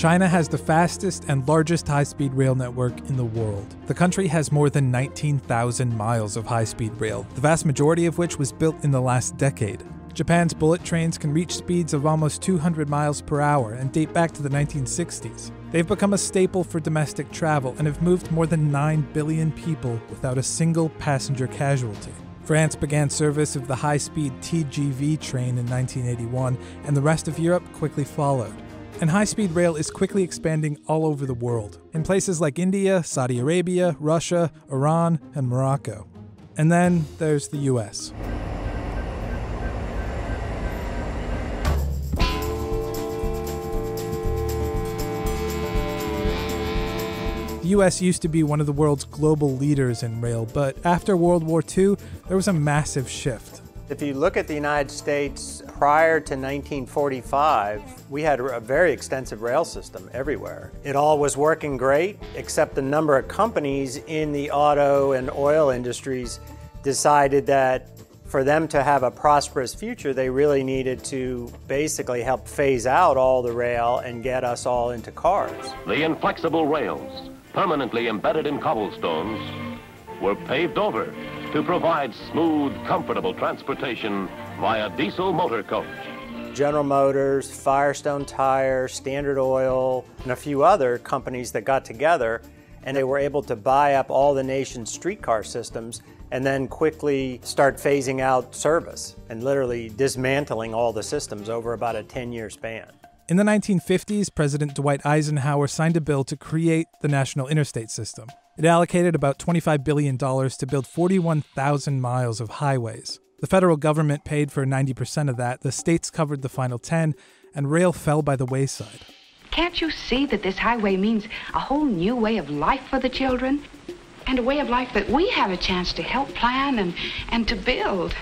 China has the fastest and largest high speed rail network in the world. The country has more than 19,000 miles of high speed rail, the vast majority of which was built in the last decade. Japan's bullet trains can reach speeds of almost 200 miles per hour and date back to the 1960s. They've become a staple for domestic travel and have moved more than 9 billion people without a single passenger casualty. France began service of the high speed TGV train in 1981, and the rest of Europe quickly followed. And high speed rail is quickly expanding all over the world, in places like India, Saudi Arabia, Russia, Iran, and Morocco. And then there's the US. The US used to be one of the world's global leaders in rail, but after World War II, there was a massive shift. If you look at the United States prior to 1945, we had a very extensive rail system everywhere. It all was working great, except the number of companies in the auto and oil industries decided that for them to have a prosperous future, they really needed to basically help phase out all the rail and get us all into cars. The inflexible rails permanently embedded in cobblestones, were paved over to provide smooth, comfortable transportation via diesel motor coach. General Motors, Firestone Tire, Standard Oil, and a few other companies that got together and they were able to buy up all the nation's streetcar systems and then quickly start phasing out service and literally dismantling all the systems over about a 10 year span. In the 1950s, President Dwight Eisenhower signed a bill to create the National Interstate System. It allocated about $25 billion to build 41,000 miles of highways. The federal government paid for 90% of that, the states covered the final 10, and rail fell by the wayside. Can't you see that this highway means a whole new way of life for the children? And a way of life that we have a chance to help plan and, and to build.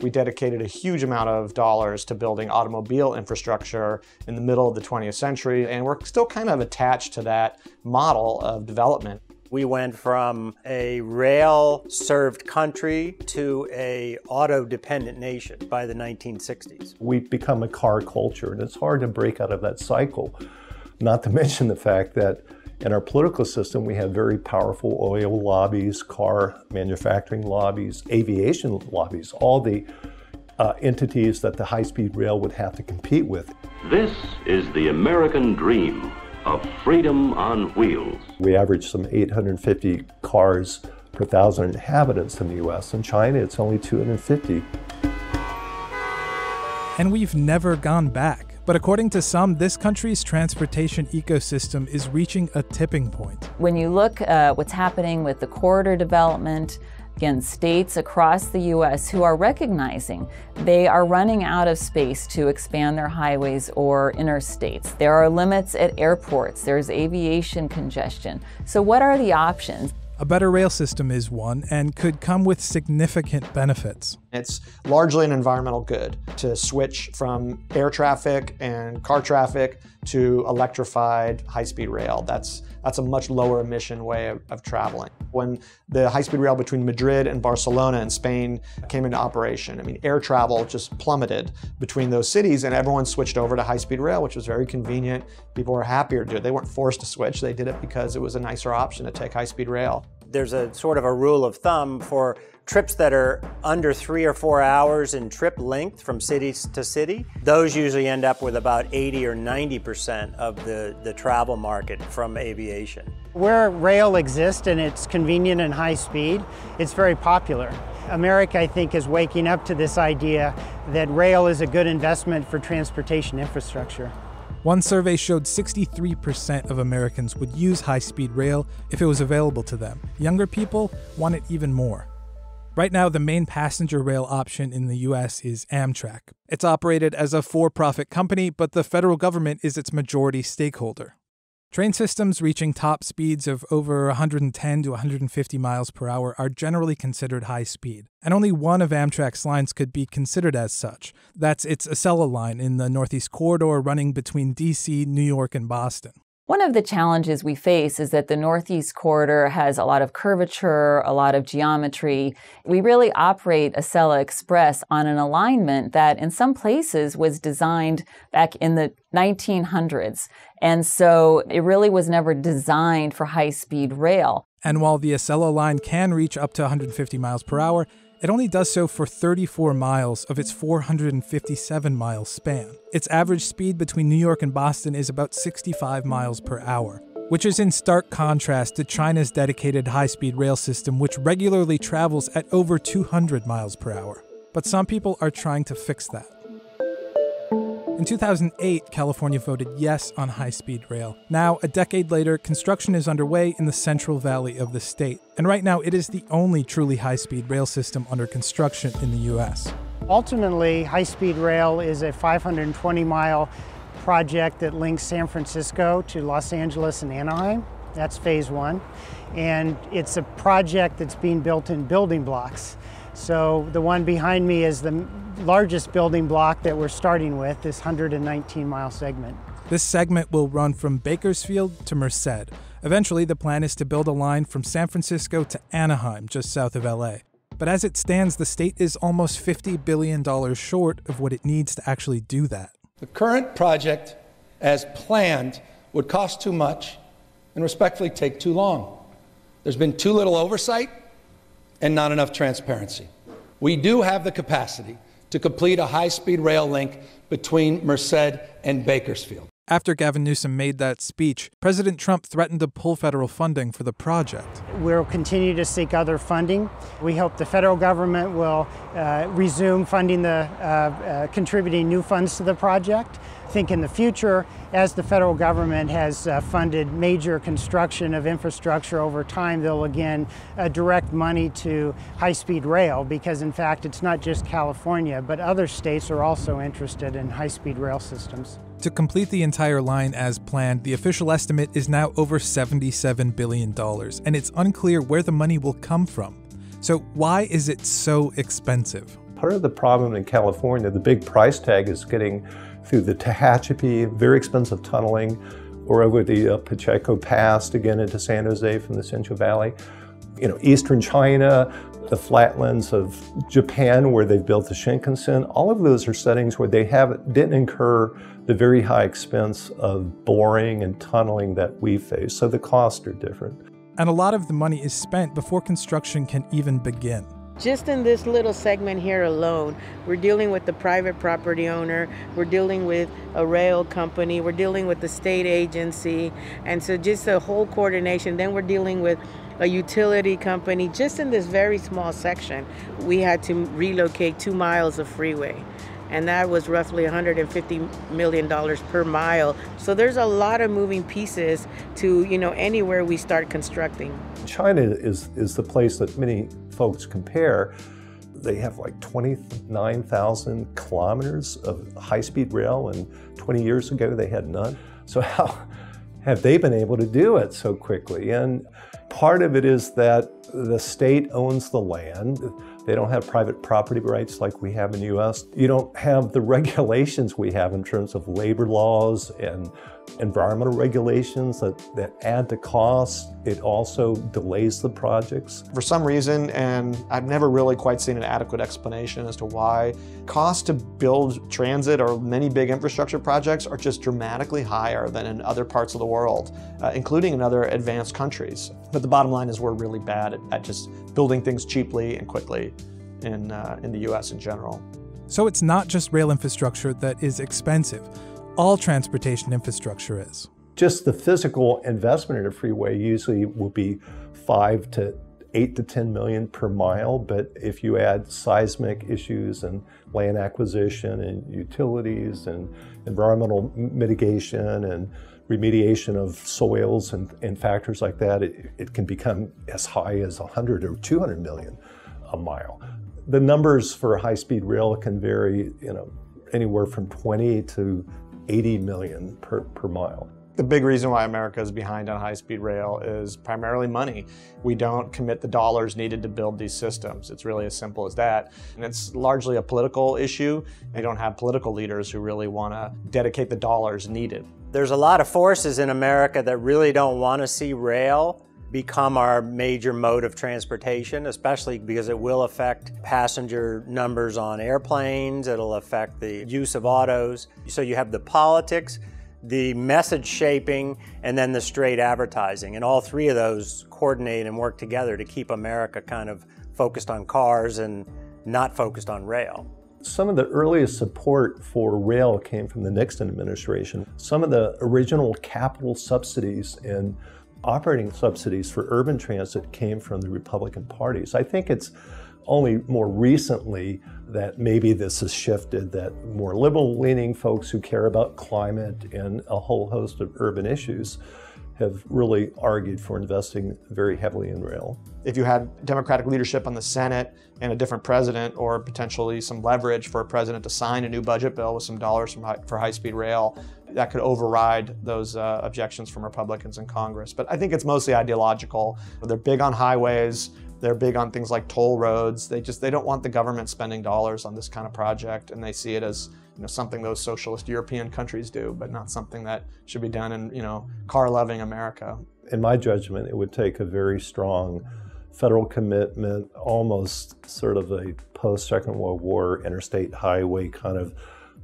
We dedicated a huge amount of dollars to building automobile infrastructure in the middle of the 20th century, and we're still kind of attached to that model of development. We went from a rail served country to a auto dependent nation by the 1960s. We've become a car culture and it's hard to break out of that cycle. Not to mention the fact that in our political system, we have very powerful oil lobbies, car manufacturing lobbies, aviation lobbies, all the uh, entities that the high speed rail would have to compete with. This is the American dream of freedom on wheels. We average some 850 cars per thousand inhabitants in the US. In China, it's only 250. And we've never gone back. But according to some, this country's transportation ecosystem is reaching a tipping point. When you look at uh, what's happening with the corridor development, again, states across the U.S. who are recognizing they are running out of space to expand their highways or interstates. There are limits at airports, there's aviation congestion. So, what are the options? A better rail system is one and could come with significant benefits. It's largely an environmental good to switch from air traffic and car traffic to electrified high-speed rail. That's that's a much lower emission way of, of traveling. When the high-speed rail between Madrid and Barcelona in Spain came into operation, I mean, air travel just plummeted between those cities and everyone switched over to high-speed rail, which was very convenient. People were happier to do it. They weren't forced to switch. They did it because it was a nicer option to take high-speed rail there's a sort of a rule of thumb for trips that are under three or four hours in trip length from city to city. Those usually end up with about 80 or 90% of the, the travel market from aviation. Where rail exists and it's convenient and high speed, it's very popular. America, I think, is waking up to this idea that rail is a good investment for transportation infrastructure. One survey showed 63% of Americans would use high speed rail if it was available to them. Younger people want it even more. Right now, the main passenger rail option in the US is Amtrak. It's operated as a for profit company, but the federal government is its majority stakeholder. Train systems reaching top speeds of over 110 to 150 miles per hour are generally considered high speed, and only one of Amtrak's lines could be considered as such. That's its Acela line in the Northeast Corridor running between DC, New York, and Boston. One of the challenges we face is that the Northeast Corridor has a lot of curvature, a lot of geometry. We really operate Acela Express on an alignment that in some places was designed back in the 1900s. And so it really was never designed for high speed rail. And while the Acela line can reach up to 150 miles per hour, it only does so for 34 miles of its 457 mile span. Its average speed between New York and Boston is about 65 miles per hour, which is in stark contrast to China's dedicated high speed rail system, which regularly travels at over 200 miles per hour. But some people are trying to fix that. In 2008, California voted yes on high speed rail. Now, a decade later, construction is underway in the Central Valley of the state. And right now, it is the only truly high speed rail system under construction in the U.S. Ultimately, high speed rail is a 520 mile project that links San Francisco to Los Angeles and Anaheim. That's phase one. And it's a project that's being built in building blocks. So the one behind me is the largest building block that we're starting with, this 119 mile segment. This segment will run from Bakersfield to Merced. Eventually, the plan is to build a line from San Francisco to Anaheim, just south of LA. But as it stands, the state is almost $50 billion short of what it needs to actually do that. The current project, as planned, would cost too much and respectfully take too long. There's been too little oversight and not enough transparency. We do have the capacity to complete a high speed rail link between Merced and Bakersfield. After Gavin Newsom made that speech, President Trump threatened to pull federal funding for the project. We'll continue to seek other funding. We hope the federal government will uh, resume funding the uh, uh, contributing new funds to the project I think in the future, as the federal government has uh, funded major construction of infrastructure over time, they'll again uh, direct money to high speed rail because, in fact, it's not just California, but other states are also interested in high speed rail systems. To complete the entire line as planned, the official estimate is now over $77 billion, and it's unclear where the money will come from. So, why is it so expensive? Part of the problem in California, the big price tag is getting through the Tehachapi, very expensive tunneling, or over the uh, Pacheco Pass to get into San Jose from the Central Valley. You know, eastern China, the flatlands of Japan where they've built the Shinkansen, all of those are settings where they have didn't incur the very high expense of boring and tunneling that we face. So the costs are different. And a lot of the money is spent before construction can even begin. Just in this little segment here alone, we're dealing with the private property owner, we're dealing with a rail company, we're dealing with the state agency, and so just the whole coordination. Then we're dealing with a utility company. Just in this very small section, we had to relocate two miles of freeway and that was roughly $150 million per mile. So there's a lot of moving pieces to, you know, anywhere we start constructing. China is, is the place that many folks compare. They have like 29,000 kilometers of high-speed rail, and 20 years ago they had none. So how have they been able to do it so quickly? And part of it is that the state owns the land. They don't have private property rights like we have in the US. You don't have the regulations we have in terms of labor laws and environmental regulations that, that add to costs. It also delays the projects. For some reason, and I've never really quite seen an adequate explanation as to why, costs to build transit or many big infrastructure projects are just dramatically higher than in other parts of the world, uh, including in other advanced countries. But the bottom line is we're really bad at, at just building things cheaply and quickly in, uh, in the US in general. So it's not just rail infrastructure that is expensive. All transportation infrastructure is. Just the physical investment in a freeway usually will be five to eight to 10 million per mile. But if you add seismic issues and land acquisition and utilities and environmental mitigation and remediation of soils and, and factors like that, it, it can become as high as 100 or 200 million a mile. The numbers for high-speed rail can vary, you know, anywhere from 20 to 80 million per, per mile. The big reason why America is behind on high speed rail is primarily money. We don't commit the dollars needed to build these systems. It's really as simple as that. And it's largely a political issue. We don't have political leaders who really want to dedicate the dollars needed. There's a lot of forces in America that really don't want to see rail become our major mode of transportation, especially because it will affect passenger numbers on airplanes, it'll affect the use of autos. So you have the politics, the message shaping, and then the straight advertising. And all three of those coordinate and work together to keep America kind of focused on cars and not focused on rail. Some of the earliest support for rail came from the Nixon administration. Some of the original capital subsidies and operating subsidies for urban transit came from the Republican parties. I think it's only more recently that maybe this has shifted, that more liberal leaning folks who care about climate and a whole host of urban issues have really argued for investing very heavily in rail. If you had Democratic leadership on the Senate and a different president, or potentially some leverage for a president to sign a new budget bill with some dollars high, for high speed rail, that could override those uh, objections from Republicans in Congress. But I think it's mostly ideological. They're big on highways. They're big on things like toll roads. They just they don't want the government spending dollars on this kind of project, and they see it as you know something those socialist European countries do, but not something that should be done in you know car-loving America. In my judgment, it would take a very strong federal commitment, almost sort of a post Second World War interstate highway kind of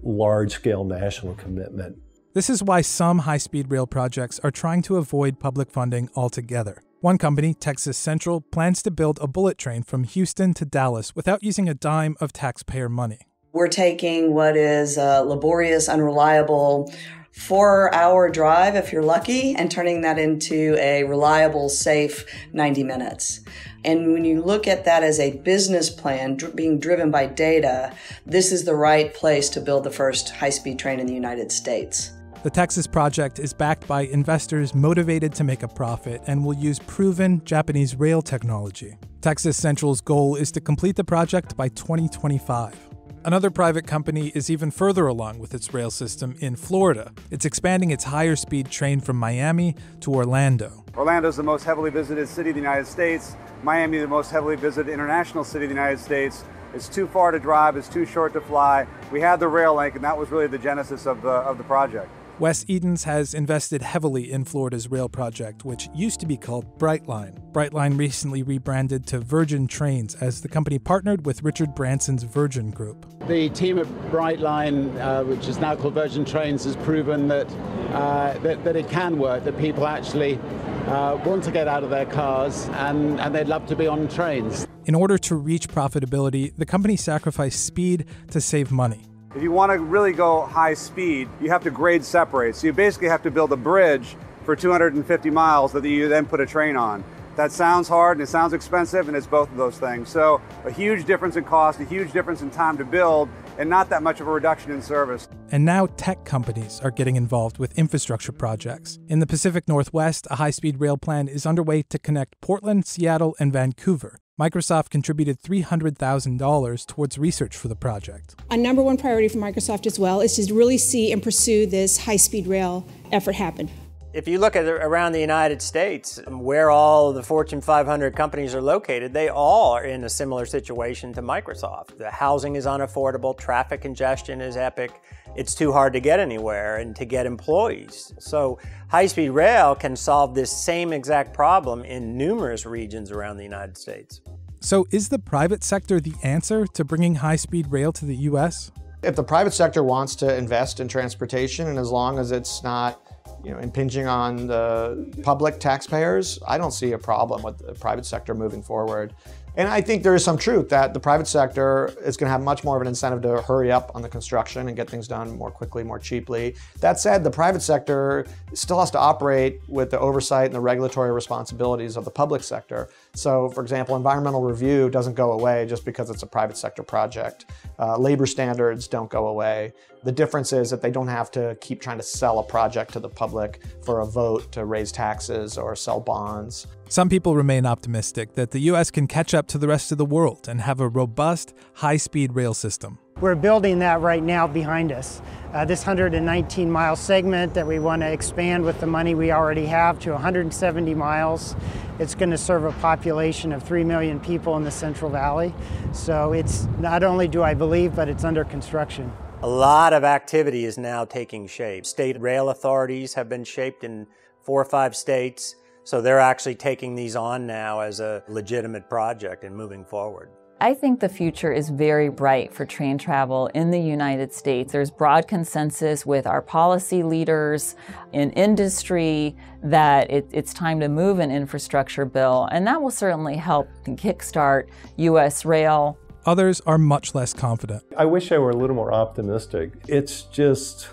large scale national commitment. This is why some high speed rail projects are trying to avoid public funding altogether. One company, Texas Central, plans to build a bullet train from Houston to Dallas without using a dime of taxpayer money. We're taking what is a laborious, unreliable, four hour drive, if you're lucky, and turning that into a reliable, safe 90 minutes. And when you look at that as a business plan dr- being driven by data, this is the right place to build the first high speed train in the United States. The Texas project is backed by investors motivated to make a profit and will use proven Japanese rail technology. Texas Central's goal is to complete the project by 2025. Another private company is even further along with its rail system in Florida. It's expanding its higher speed train from Miami to Orlando. Orlando is the most heavily visited city of the United States. Miami, the most heavily visited international city of the United States. It's too far to drive, it's too short to fly. We had the rail link, and that was really the genesis of the, of the project. Wes Edens has invested heavily in Florida's rail project, which used to be called Brightline. Brightline recently rebranded to Virgin Trains as the company partnered with Richard Branson's Virgin Group. The team at Brightline, uh, which is now called Virgin Trains, has proven that, uh, that, that, it can work, that people actually uh, want to get out of their cars and, and they'd love to be on trains. In order to reach profitability, the company sacrificed speed to save money. If you want to really go high speed, you have to grade separate. So you basically have to build a bridge for 250 miles that you then put a train on. That sounds hard and it sounds expensive, and it's both of those things. So a huge difference in cost, a huge difference in time to build, and not that much of a reduction in service. And now tech companies are getting involved with infrastructure projects. In the Pacific Northwest, a high speed rail plan is underway to connect Portland, Seattle, and Vancouver. Microsoft contributed $300,000 towards research for the project. A number one priority for Microsoft as well is to really see and pursue this high speed rail effort happen. If you look at around the United States, where all the Fortune 500 companies are located, they all are in a similar situation to Microsoft. The housing is unaffordable, traffic congestion is epic, it's too hard to get anywhere and to get employees. So high-speed rail can solve this same exact problem in numerous regions around the United States. So is the private sector the answer to bringing high-speed rail to the US? If the private sector wants to invest in transportation and as long as it's not you know, impinging on the public taxpayers, I don't see a problem with the private sector moving forward. And I think there is some truth that the private sector is going to have much more of an incentive to hurry up on the construction and get things done more quickly, more cheaply. That said, the private sector still has to operate with the oversight and the regulatory responsibilities of the public sector. So, for example, environmental review doesn't go away just because it's a private sector project. Uh, labor standards don't go away. The difference is that they don't have to keep trying to sell a project to the public for a vote to raise taxes or sell bonds. Some people remain optimistic that the U.S. can catch up to the rest of the world and have a robust, high speed rail system. We're building that right now behind us. Uh, this 119 mile segment that we want to expand with the money we already have to 170 miles. It's going to serve a population of 3 million people in the Central Valley. So it's not only do I believe, but it's under construction. A lot of activity is now taking shape. State rail authorities have been shaped in four or five states, so they're actually taking these on now as a legitimate project and moving forward. I think the future is very bright for train travel in the United States. There's broad consensus with our policy leaders in industry that it, it's time to move an infrastructure bill, and that will certainly help kickstart U.S. rail. Others are much less confident. I wish I were a little more optimistic. It's just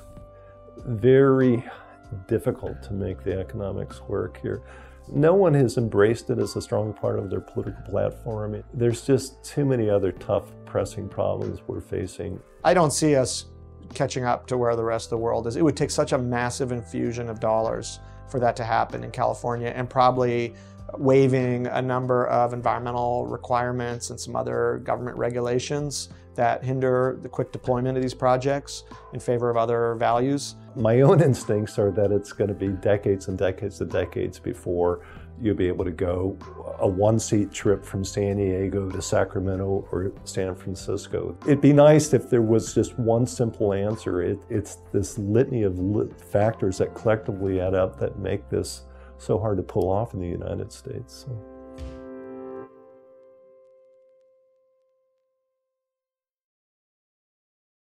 very difficult to make the economics work here. No one has embraced it as a strong part of their political platform. There's just too many other tough, pressing problems we're facing. I don't see us catching up to where the rest of the world is. It would take such a massive infusion of dollars for that to happen in California and probably waiving a number of environmental requirements and some other government regulations that hinder the quick deployment of these projects in favor of other values. My own instincts are that it's going to be decades and decades and decades before you'll be able to go a one seat trip from San Diego to Sacramento or San Francisco. It'd be nice if there was just one simple answer. It, it's this litany of factors that collectively add up that make this so hard to pull off in the United States. So.